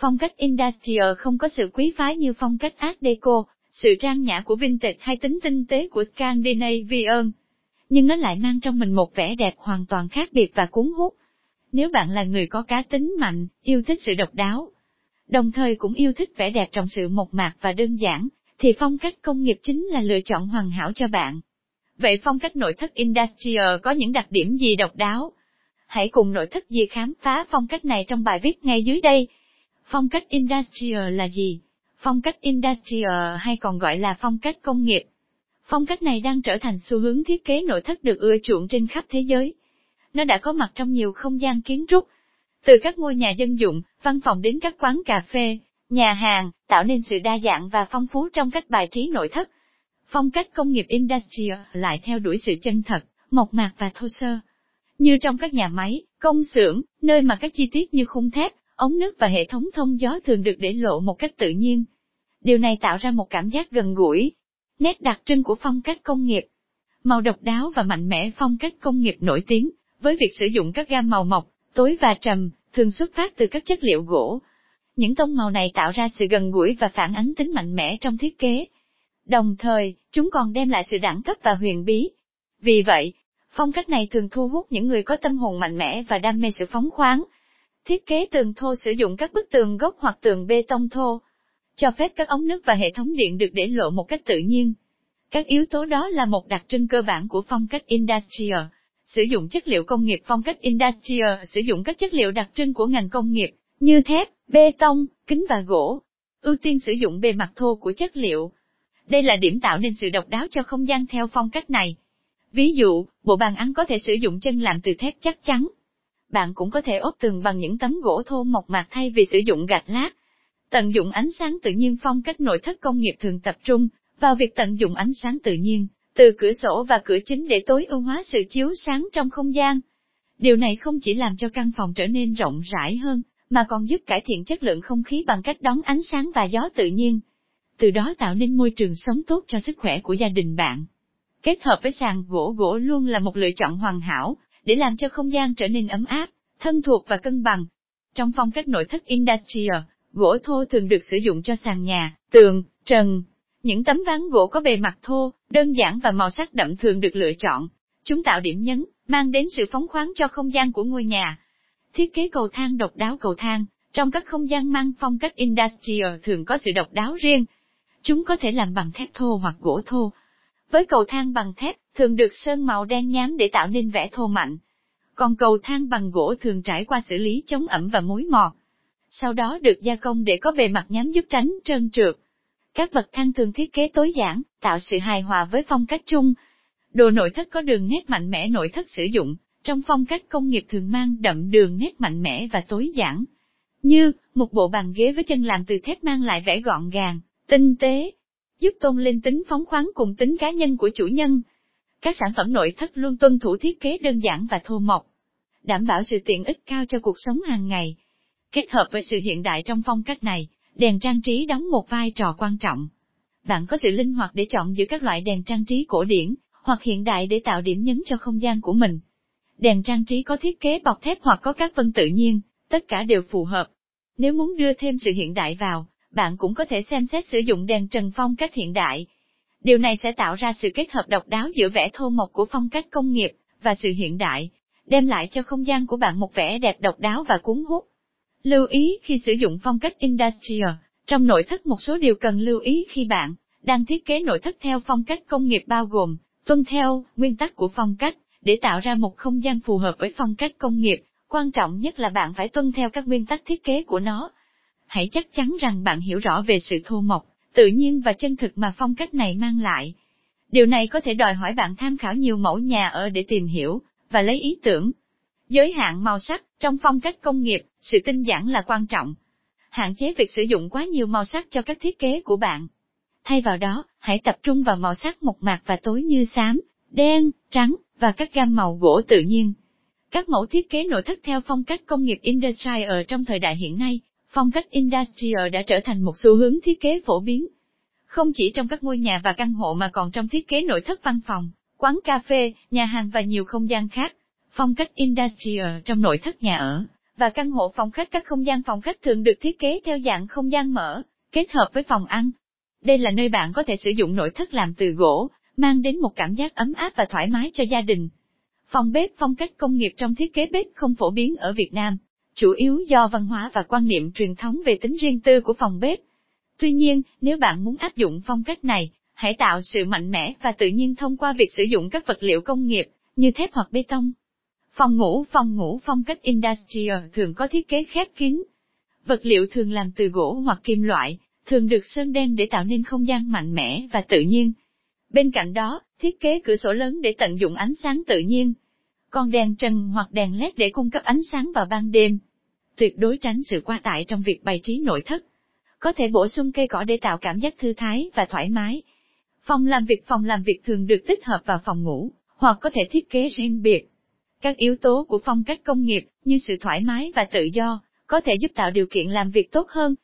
Phong cách industrial không có sự quý phái như phong cách Art Deco, sự trang nhã của vintage hay tính tinh tế của Scandinavian. Nhưng nó lại mang trong mình một vẻ đẹp hoàn toàn khác biệt và cuốn hút. Nếu bạn là người có cá tính mạnh, yêu thích sự độc đáo, đồng thời cũng yêu thích vẻ đẹp trong sự mộc mạc và đơn giản, thì phong cách công nghiệp chính là lựa chọn hoàn hảo cho bạn. Vậy phong cách nội thất industrial có những đặc điểm gì độc đáo? Hãy cùng nội thất gì khám phá phong cách này trong bài viết ngay dưới đây. Phong cách industrial là gì? Phong cách industrial hay còn gọi là phong cách công nghiệp. Phong cách này đang trở thành xu hướng thiết kế nội thất được ưa chuộng trên khắp thế giới. Nó đã có mặt trong nhiều không gian kiến trúc, từ các ngôi nhà dân dụng, văn phòng đến các quán cà phê, nhà hàng, tạo nên sự đa dạng và phong phú trong cách bài trí nội thất. Phong cách công nghiệp industrial lại theo đuổi sự chân thật, mộc mạc và thô sơ. Như trong các nhà máy, công xưởng, nơi mà các chi tiết như khung thép, ống nước và hệ thống thông gió thường được để lộ một cách tự nhiên. Điều này tạo ra một cảm giác gần gũi. Nét đặc trưng của phong cách công nghiệp. Màu độc đáo và mạnh mẽ phong cách công nghiệp nổi tiếng, với việc sử dụng các gam màu mộc, tối và trầm, thường xuất phát từ các chất liệu gỗ. Những tông màu này tạo ra sự gần gũi và phản ánh tính mạnh mẽ trong thiết kế. Đồng thời, chúng còn đem lại sự đẳng cấp và huyền bí. Vì vậy, phong cách này thường thu hút những người có tâm hồn mạnh mẽ và đam mê sự phóng khoáng. Thiết kế tường thô sử dụng các bức tường gốc hoặc tường bê tông thô, cho phép các ống nước và hệ thống điện được để lộ một cách tự nhiên. Các yếu tố đó là một đặc trưng cơ bản của phong cách industrial. Sử dụng chất liệu công nghiệp phong cách industrial sử dụng các chất liệu đặc trưng của ngành công nghiệp, như thép, bê tông, kính và gỗ. Ưu tiên sử dụng bề mặt thô của chất liệu. Đây là điểm tạo nên sự độc đáo cho không gian theo phong cách này. Ví dụ, bộ bàn ăn có thể sử dụng chân làm từ thép chắc chắn. Bạn cũng có thể ốp tường bằng những tấm gỗ thô mộc mạc thay vì sử dụng gạch lát. Tận dụng ánh sáng tự nhiên phong cách nội thất công nghiệp thường tập trung vào việc tận dụng ánh sáng tự nhiên từ cửa sổ và cửa chính để tối ưu hóa sự chiếu sáng trong không gian. Điều này không chỉ làm cho căn phòng trở nên rộng rãi hơn, mà còn giúp cải thiện chất lượng không khí bằng cách đón ánh sáng và gió tự nhiên. Từ đó tạo nên môi trường sống tốt cho sức khỏe của gia đình bạn. Kết hợp với sàn gỗ gỗ luôn là một lựa chọn hoàn hảo, để làm cho không gian trở nên ấm áp, thân thuộc và cân bằng. Trong phong cách nội thất industrial, gỗ thô thường được sử dụng cho sàn nhà, tường, trần, những tấm ván gỗ có bề mặt thô, đơn giản và màu sắc đậm thường được lựa chọn. Chúng tạo điểm nhấn, mang đến sự phóng khoáng cho không gian của ngôi nhà. Thiết kế cầu thang độc đáo cầu thang, trong các không gian mang phong cách industrial thường có sự độc đáo riêng. Chúng có thể làm bằng thép thô hoặc gỗ thô. Với cầu thang bằng thép, thường được sơn màu đen nhám để tạo nên vẻ thô mạnh. Còn cầu thang bằng gỗ thường trải qua xử lý chống ẩm và mối mọt. Sau đó được gia công để có bề mặt nhám giúp tránh trơn trượt. Các bậc thang thường thiết kế tối giản, tạo sự hài hòa với phong cách chung. Đồ nội thất có đường nét mạnh mẽ nội thất sử dụng, trong phong cách công nghiệp thường mang đậm đường nét mạnh mẽ và tối giản. Như, một bộ bàn ghế với chân làm từ thép mang lại vẻ gọn gàng, tinh tế, giúp tôn lên tính phóng khoáng cùng tính cá nhân của chủ nhân. Các sản phẩm nội thất luôn tuân thủ thiết kế đơn giản và thô mộc, đảm bảo sự tiện ích cao cho cuộc sống hàng ngày. Kết hợp với sự hiện đại trong phong cách này, Đèn trang trí đóng một vai trò quan trọng. Bạn có sự linh hoạt để chọn giữa các loại đèn trang trí cổ điển, hoặc hiện đại để tạo điểm nhấn cho không gian của mình. Đèn trang trí có thiết kế bọc thép hoặc có các vân tự nhiên, tất cả đều phù hợp. Nếu muốn đưa thêm sự hiện đại vào, bạn cũng có thể xem xét sử dụng đèn trần phong cách hiện đại. Điều này sẽ tạo ra sự kết hợp độc đáo giữa vẻ thô mộc của phong cách công nghiệp và sự hiện đại, đem lại cho không gian của bạn một vẻ đẹp độc đáo và cuốn hút. Lưu ý khi sử dụng phong cách industrial, trong nội thất một số điều cần lưu ý khi bạn đang thiết kế nội thất theo phong cách công nghiệp bao gồm, tuân theo nguyên tắc của phong cách, để tạo ra một không gian phù hợp với phong cách công nghiệp, quan trọng nhất là bạn phải tuân theo các nguyên tắc thiết kế của nó. Hãy chắc chắn rằng bạn hiểu rõ về sự thô mộc, tự nhiên và chân thực mà phong cách này mang lại. Điều này có thể đòi hỏi bạn tham khảo nhiều mẫu nhà ở để tìm hiểu, và lấy ý tưởng. Giới hạn màu sắc, trong phong cách công nghiệp, sự tinh giản là quan trọng. Hạn chế việc sử dụng quá nhiều màu sắc cho các thiết kế của bạn. Thay vào đó, hãy tập trung vào màu sắc mộc mạc và tối như xám, đen, trắng, và các gam màu gỗ tự nhiên. Các mẫu thiết kế nội thất theo phong cách công nghiệp Industrial ở trong thời đại hiện nay, phong cách Industrial đã trở thành một xu hướng thiết kế phổ biến. Không chỉ trong các ngôi nhà và căn hộ mà còn trong thiết kế nội thất văn phòng, quán cà phê, nhà hàng và nhiều không gian khác. Phong cách Industrial trong nội thất nhà ở, và căn hộ phòng khách các không gian phòng khách thường được thiết kế theo dạng không gian mở, kết hợp với phòng ăn. Đây là nơi bạn có thể sử dụng nội thất làm từ gỗ, mang đến một cảm giác ấm áp và thoải mái cho gia đình. Phòng bếp phong cách công nghiệp trong thiết kế bếp không phổ biến ở Việt Nam, chủ yếu do văn hóa và quan niệm truyền thống về tính riêng tư của phòng bếp. Tuy nhiên, nếu bạn muốn áp dụng phong cách này, hãy tạo sự mạnh mẽ và tự nhiên thông qua việc sử dụng các vật liệu công nghiệp, như thép hoặc bê tông. Phòng ngủ Phòng ngủ phong cách industrial thường có thiết kế khép kín. Vật liệu thường làm từ gỗ hoặc kim loại, thường được sơn đen để tạo nên không gian mạnh mẽ và tự nhiên. Bên cạnh đó, thiết kế cửa sổ lớn để tận dụng ánh sáng tự nhiên. Còn đèn trần hoặc đèn led để cung cấp ánh sáng vào ban đêm. Tuyệt đối tránh sự quá tải trong việc bày trí nội thất. Có thể bổ sung cây cỏ để tạo cảm giác thư thái và thoải mái. Phòng làm việc Phòng làm việc thường được tích hợp vào phòng ngủ, hoặc có thể thiết kế riêng biệt. Các yếu tố của phong cách công nghiệp, như sự thoải mái và tự do, có thể giúp tạo điều kiện làm việc tốt hơn.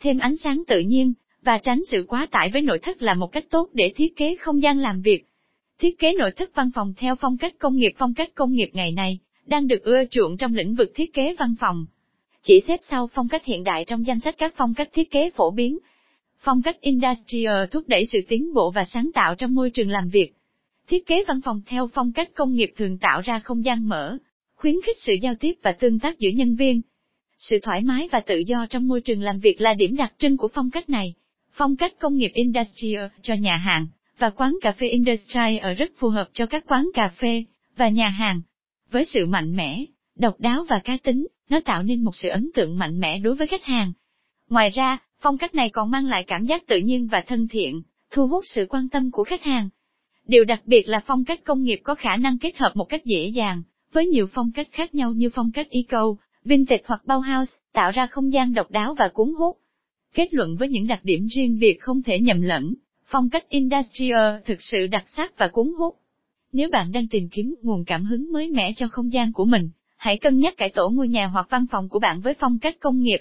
Thêm ánh sáng tự nhiên, và tránh sự quá tải với nội thất là một cách tốt để thiết kế không gian làm việc. Thiết kế nội thất văn phòng theo phong cách công nghiệp Phong cách công nghiệp ngày nay, đang được ưa chuộng trong lĩnh vực thiết kế văn phòng. Chỉ xếp sau phong cách hiện đại trong danh sách các phong cách thiết kế phổ biến. Phong cách industrial thúc đẩy sự tiến bộ và sáng tạo trong môi trường làm việc. Thiết kế văn phòng theo phong cách công nghiệp thường tạo ra không gian mở, khuyến khích sự giao tiếp và tương tác giữa nhân viên. Sự thoải mái và tự do trong môi trường làm việc là điểm đặc trưng của phong cách này. Phong cách công nghiệp industrial cho nhà hàng và quán cà phê industrial ở rất phù hợp cho các quán cà phê và nhà hàng. Với sự mạnh mẽ, độc đáo và cá tính, nó tạo nên một sự ấn tượng mạnh mẽ đối với khách hàng. Ngoài ra, phong cách này còn mang lại cảm giác tự nhiên và thân thiện, thu hút sự quan tâm của khách hàng. Điều đặc biệt là phong cách công nghiệp có khả năng kết hợp một cách dễ dàng, với nhiều phong cách khác nhau như phong cách eco, vintage hoặc Bauhaus, tạo ra không gian độc đáo và cuốn hút. Kết luận với những đặc điểm riêng biệt không thể nhầm lẫn, phong cách industrial thực sự đặc sắc và cuốn hút. Nếu bạn đang tìm kiếm nguồn cảm hứng mới mẻ cho không gian của mình, hãy cân nhắc cải tổ ngôi nhà hoặc văn phòng của bạn với phong cách công nghiệp.